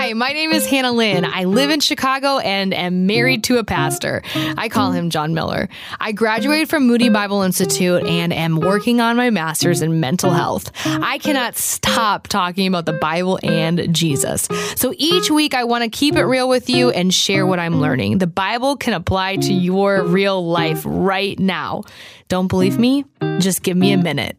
Hi, my name is Hannah Lynn. I live in Chicago and am married to a pastor. I call him John Miller. I graduated from Moody Bible Institute and am working on my master's in mental health. I cannot stop talking about the Bible and Jesus. So each week, I want to keep it real with you and share what I'm learning. The Bible can apply to your real life right now. Don't believe me? Just give me a minute.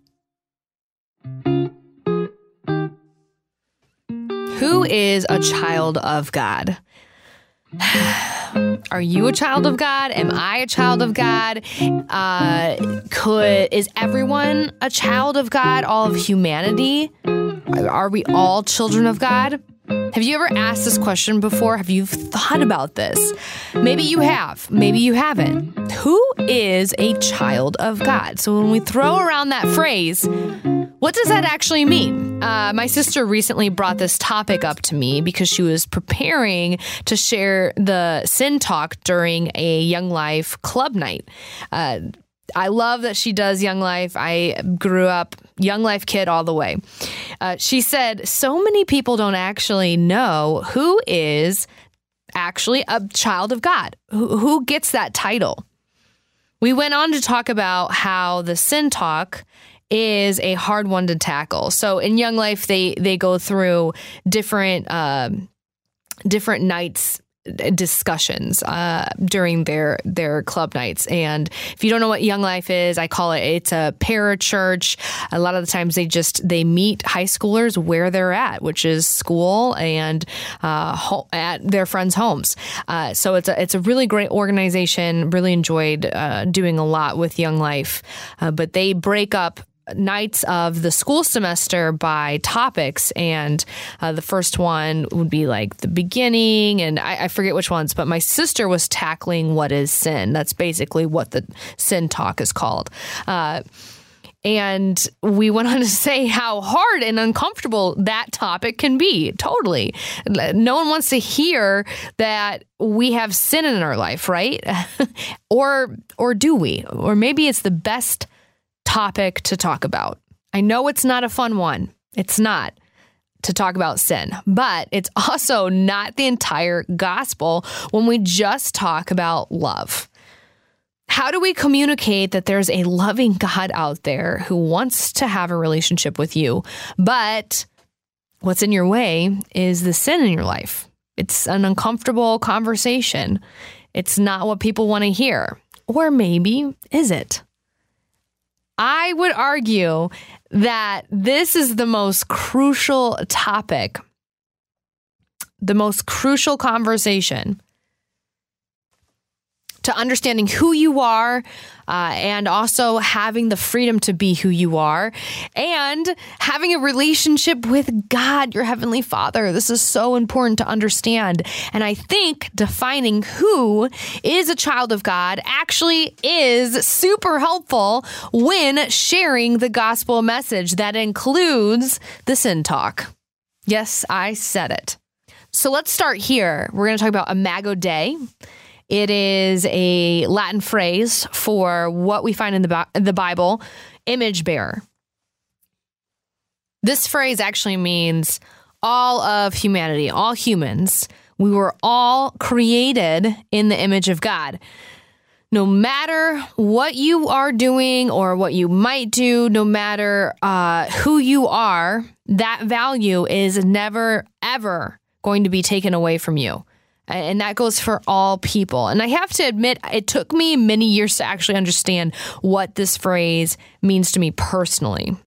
Who is a child of God? Are you a child of God? Am I a child of God? Uh, could is everyone a child of God? All of humanity? Are we all children of God? Have you ever asked this question before? Have you thought about this? Maybe you have, maybe you haven't. Who is a child of God? So when we throw around that phrase, what does that actually mean? Uh, my sister recently brought this topic up to me because she was preparing to share the sin talk during a Young Life club night. Uh, I love that she does Young Life. I grew up Young Life kid all the way. Uh, she said, So many people don't actually know who is actually a child of God, who, who gets that title. We went on to talk about how the sin talk is a hard one to tackle. So in Young Life, they they go through different uh, different nights discussions uh, during their their club nights. And if you don't know what Young Life is, I call it it's a parachurch. A lot of the times they just they meet high schoolers where they're at, which is school and uh, ho- at their friends' homes. Uh, so it's a it's a really great organization. Really enjoyed uh, doing a lot with Young Life, uh, but they break up nights of the school semester by topics. And uh, the first one would be like the beginning, and I, I, forget which ones, but my sister was tackling what is sin. That's basically what the sin talk is called. Uh, and we went on to say how hard and uncomfortable that topic can be. Totally. No one wants to hear that we have sin in our life, right? or or do we? Or maybe it's the best topic to talk about. I know it's not a fun one. It's not to talk about sin, but it's also not the entire gospel when we just talk about love. How do we communicate that there's a loving God out there who wants to have a relationship with you, but what's in your way is the sin in your life? It's an uncomfortable conversation. It's not what people want to hear. Or maybe is it? I would argue that this is the most crucial topic, the most crucial conversation to understanding who you are uh, and also having the freedom to be who you are and having a relationship with God, your Heavenly Father. This is so important to understand. And I think defining who is a child of God actually is super helpful when sharing the gospel message that includes the sin talk. Yes, I said it. So let's start here. We're going to talk about Imago Dei. It is a Latin phrase for what we find in the, the Bible image bearer. This phrase actually means all of humanity, all humans. We were all created in the image of God. No matter what you are doing or what you might do, no matter uh, who you are, that value is never, ever going to be taken away from you. And that goes for all people. And I have to admit, it took me many years to actually understand what this phrase means to me personally.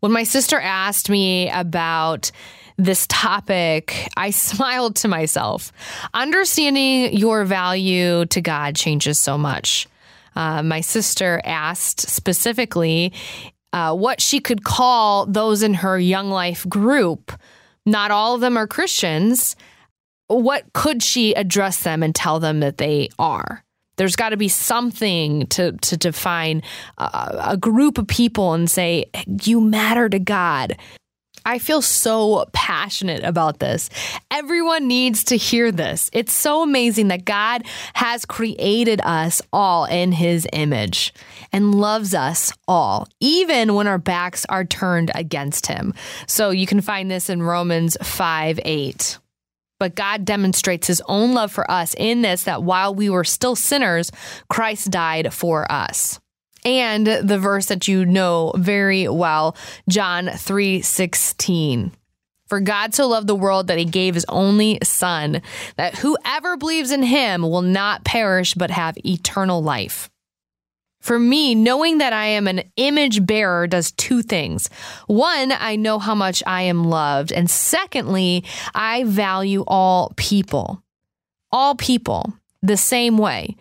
When my sister asked me about this topic, I smiled to myself. Understanding your value to God changes so much. Uh, my sister asked specifically uh, what she could call those in her young life group. Not all of them are Christians what could she address them and tell them that they are? There's got to be something to to define a, a group of people and say you matter to God. I feel so passionate about this. Everyone needs to hear this. It's so amazing that God has created us all in his image and loves us all, even when our backs are turned against him. So you can find this in Romans 5 8. But God demonstrates his own love for us in this that while we were still sinners, Christ died for us. And the verse that you know very well, John 3:16. For God so loved the world that he gave his only son, that whoever believes in him will not perish but have eternal life. For me, knowing that I am an image bearer does two things. One, I know how much I am loved. And secondly, I value all people. All people the same way.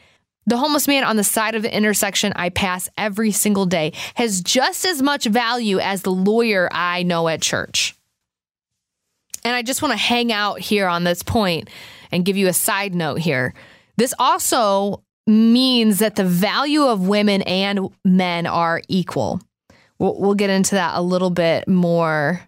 The homeless man on the side of the intersection I pass every single day has just as much value as the lawyer I know at church. And I just want to hang out here on this point and give you a side note here. This also means that the value of women and men are equal. We'll, we'll get into that a little bit more,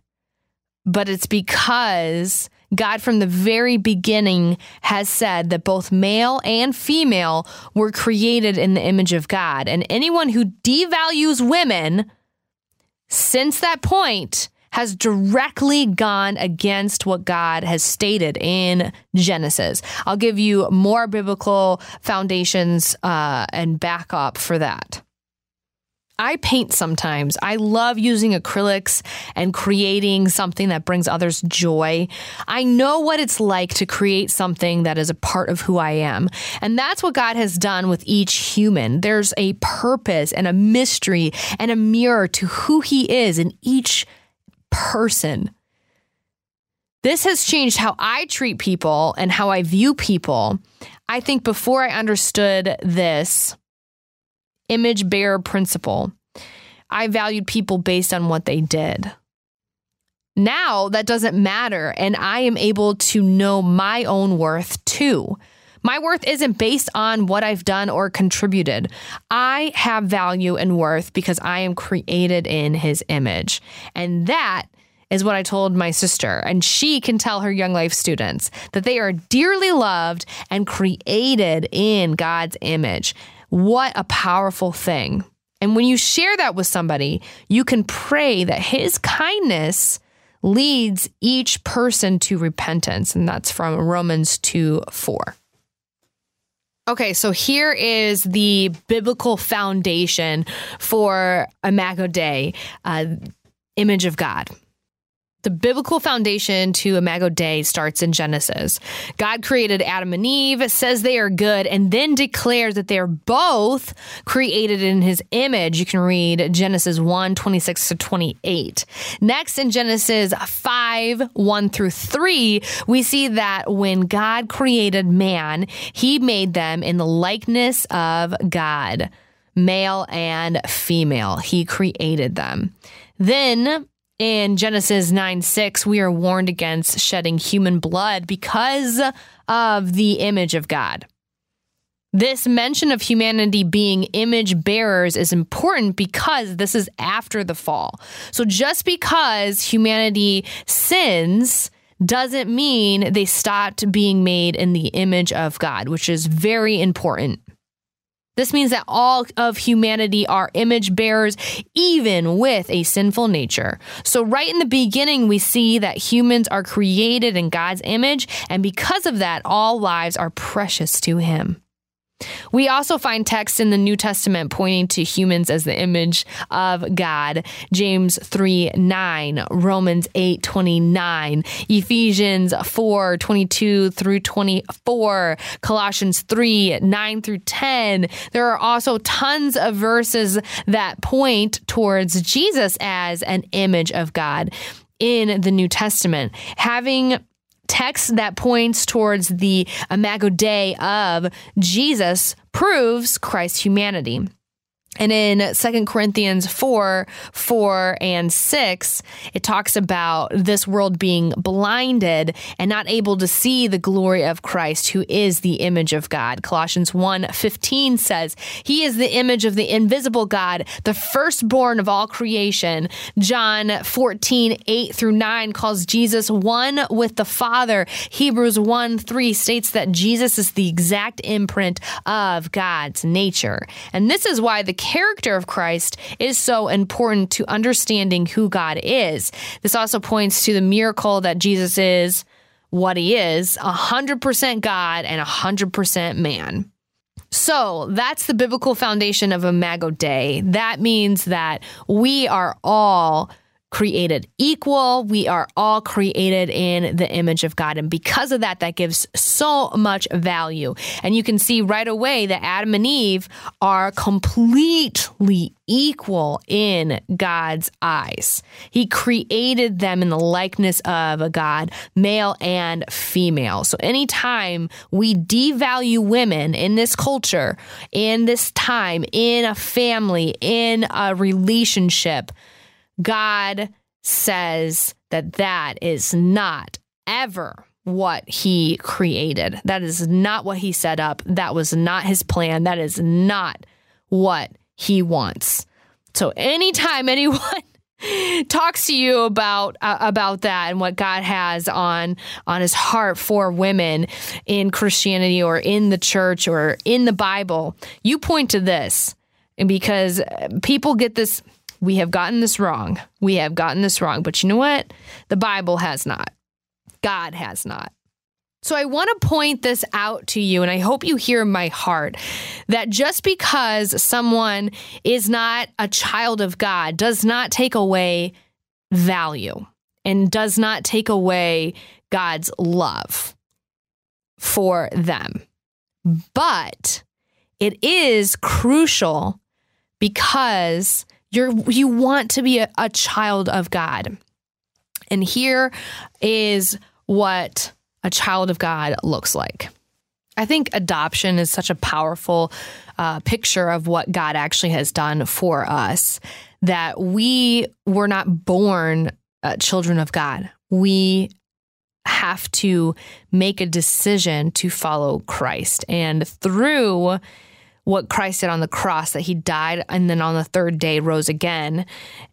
but it's because God, from the very beginning, has said that both male and female were created in the image of God. And anyone who devalues women since that point has directly gone against what God has stated in Genesis. I'll give you more biblical foundations uh, and backup for that. I paint sometimes. I love using acrylics and creating something that brings others joy. I know what it's like to create something that is a part of who I am. And that's what God has done with each human. There's a purpose and a mystery and a mirror to who He is in each person. This has changed how I treat people and how I view people. I think before I understood this image bearer principle, I valued people based on what they did. Now that doesn't matter, and I am able to know my own worth too. My worth isn't based on what I've done or contributed. I have value and worth because I am created in his image. And that is what I told my sister. And she can tell her Young Life students that they are dearly loved and created in God's image. What a powerful thing. And when you share that with somebody, you can pray that his kindness leads each person to repentance. And that's from Romans 2 4. Okay, so here is the biblical foundation for Imago Dei, uh, image of God. The biblical foundation to Imago Dei starts in Genesis. God created Adam and Eve, says they are good, and then declares that they are both created in his image. You can read Genesis 1 26 to 28. Next, in Genesis 5 1 through 3, we see that when God created man, he made them in the likeness of God, male and female. He created them. Then in Genesis 9 6, we are warned against shedding human blood because of the image of God. This mention of humanity being image bearers is important because this is after the fall. So just because humanity sins doesn't mean they stopped being made in the image of God, which is very important. This means that all of humanity are image bearers, even with a sinful nature. So, right in the beginning, we see that humans are created in God's image, and because of that, all lives are precious to Him. We also find texts in the New Testament pointing to humans as the image of God. James 3 9, Romans 8 29, Ephesians 4 22 through 24, Colossians 3 9 through 10. There are also tons of verses that point towards Jesus as an image of God in the New Testament. Having text that points towards the Imago Dei of Jesus proves Christ's humanity. And in Second Corinthians 4 4 and 6, it talks about this world being blinded and not able to see the glory of Christ, who is the image of God. Colossians 1 15 says, He is the image of the invisible God, the firstborn of all creation. John 14 8 through 9 calls Jesus one with the Father. Hebrews 1 3 states that Jesus is the exact imprint of God's nature. And this is why the character of Christ is so important to understanding who God is. This also points to the miracle that Jesus is what he is 100% God and 100% man. So that's the biblical foundation of Imago Dei. That means that we are all created equal. We are all created in the image of God. And because of that, that gives so much value. And you can see right away that Adam and Eve are completely equal in God's eyes. He created them in the likeness of a God, male and female. So anytime we devalue women in this culture, in this time, in a family, in a relationship, God says that that is not ever what he created. That is not what he set up. That was not his plan. That is not what he wants. So anytime anyone talks to you about uh, about that and what God has on on his heart for women in Christianity or in the church or in the Bible, you point to this because people get this we have gotten this wrong. We have gotten this wrong. But you know what? The Bible has not. God has not. So I want to point this out to you, and I hope you hear my heart that just because someone is not a child of God does not take away value and does not take away God's love for them. But it is crucial because you're you want to be a, a child of God. And here is what a child of God looks like. I think adoption is such a powerful uh, picture of what God actually has done for us that we were not born uh, children of God. We have to make a decision to follow Christ. And through what Christ did on the cross, that he died and then on the third day rose again,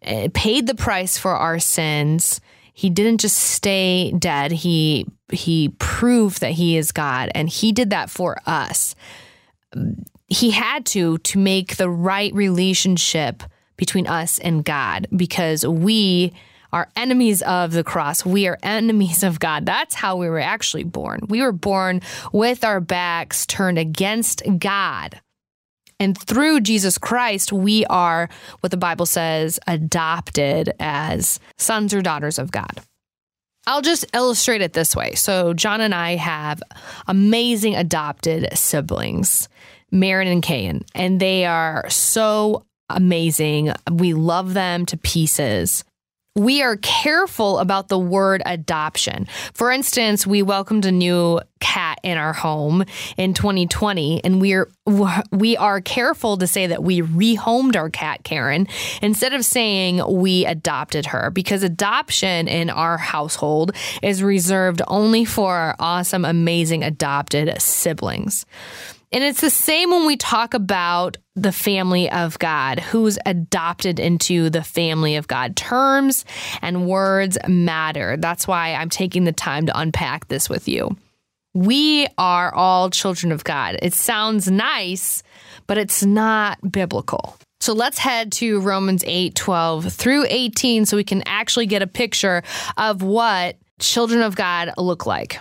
eh, paid the price for our sins. He didn't just stay dead. He he proved that he is God and he did that for us. He had to to make the right relationship between us and God because we are enemies of the cross. We are enemies of God. That's how we were actually born. We were born with our backs turned against God. And through Jesus Christ, we are what the Bible says adopted as sons or daughters of God. I'll just illustrate it this way. So, John and I have amazing adopted siblings, Marin and Kayan, and they are so amazing. We love them to pieces we are careful about the word adoption. For instance, we welcomed a new cat in our home in 2020 and we're we are careful to say that we rehomed our cat Karen instead of saying we adopted her because adoption in our household is reserved only for our awesome amazing adopted siblings. And it's the same when we talk about the family of God, who's adopted into the family of God. Terms and words matter. That's why I'm taking the time to unpack this with you. We are all children of God. It sounds nice, but it's not biblical. So let's head to Romans 8 12 through 18 so we can actually get a picture of what children of God look like.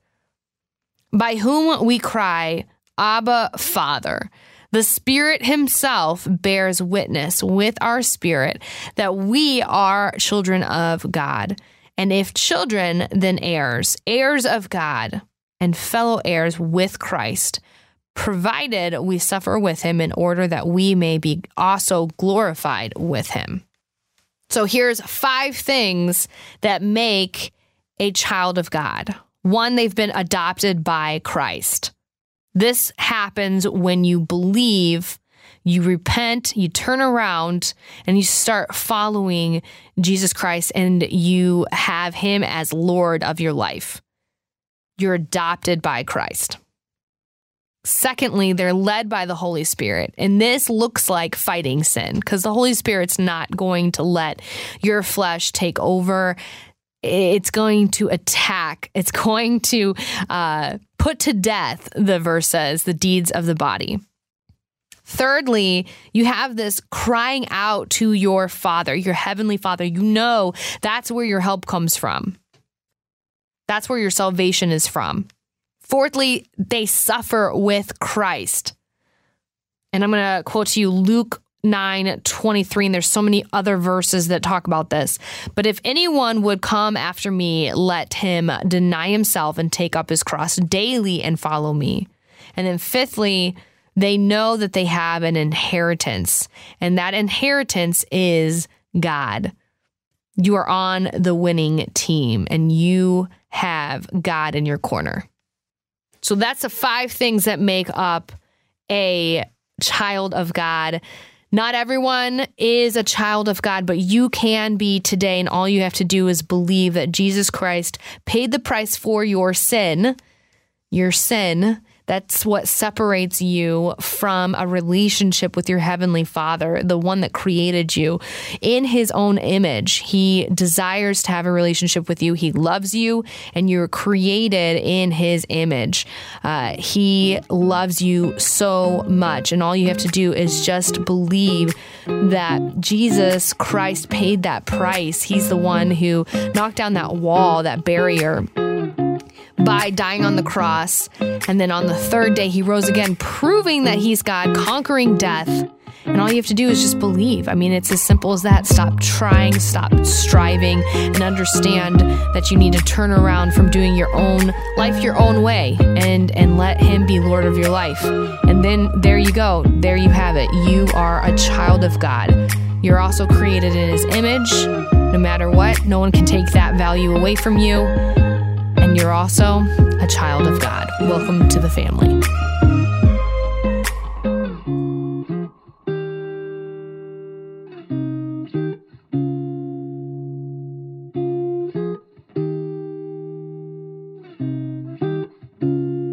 by whom we cry, Abba, Father. The Spirit Himself bears witness with our spirit that we are children of God. And if children, then heirs, heirs of God, and fellow heirs with Christ, provided we suffer with Him in order that we may be also glorified with Him. So here's five things that make a child of God. One, they've been adopted by Christ. This happens when you believe, you repent, you turn around, and you start following Jesus Christ and you have him as Lord of your life. you're adopted by Christ. Secondly, they're led by the Holy Spirit. And this looks like fighting sin because the Holy Spirit's not going to let your flesh take over. It's going to attack, it's going to uh, put to death, the verse says, the deeds of the body. Thirdly, you have this crying out to your Father, your Heavenly Father. You know that's where your help comes from, that's where your salvation is from. Fourthly, they suffer with Christ. And I'm going to quote to you Luke 9 23, and there's so many other verses that talk about this. But if anyone would come after me, let him deny himself and take up his cross daily and follow me. And then, fifthly, they know that they have an inheritance, and that inheritance is God. You are on the winning team, and you have God in your corner. So that's the five things that make up a child of God. Not everyone is a child of God, but you can be today. And all you have to do is believe that Jesus Christ paid the price for your sin, your sin, that's what separates you from a relationship with your Heavenly Father, the one that created you in His own image. He desires to have a relationship with you. He loves you, and you're created in His image. Uh, he loves you so much, and all you have to do is just believe that Jesus Christ paid that price. He's the one who knocked down that wall, that barrier by dying on the cross. And then on the third day, he rose again, proving that he's God, conquering death. And all you have to do is just believe. I mean, it's as simple as that. Stop trying, stop striving, and understand that you need to turn around from doing your own life your own way and, and let Him be Lord of your life. And then there you go. There you have it. You are a child of God. You're also created in His image. No matter what, no one can take that value away from you and you're also a child of God. Welcome to the family.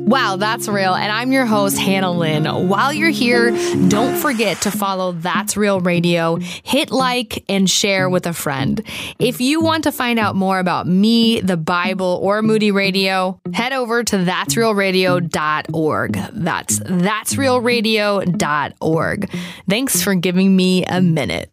Wow, that's real. And I'm your host, Hannah Lynn. While you're here, don't forget to follow That's Real Radio, hit like, and share with a friend. If you want to find out more about me, the Bible, or Moody Radio, head over to that'srealradio.org. That's that'srealradio.org. Thanks for giving me a minute.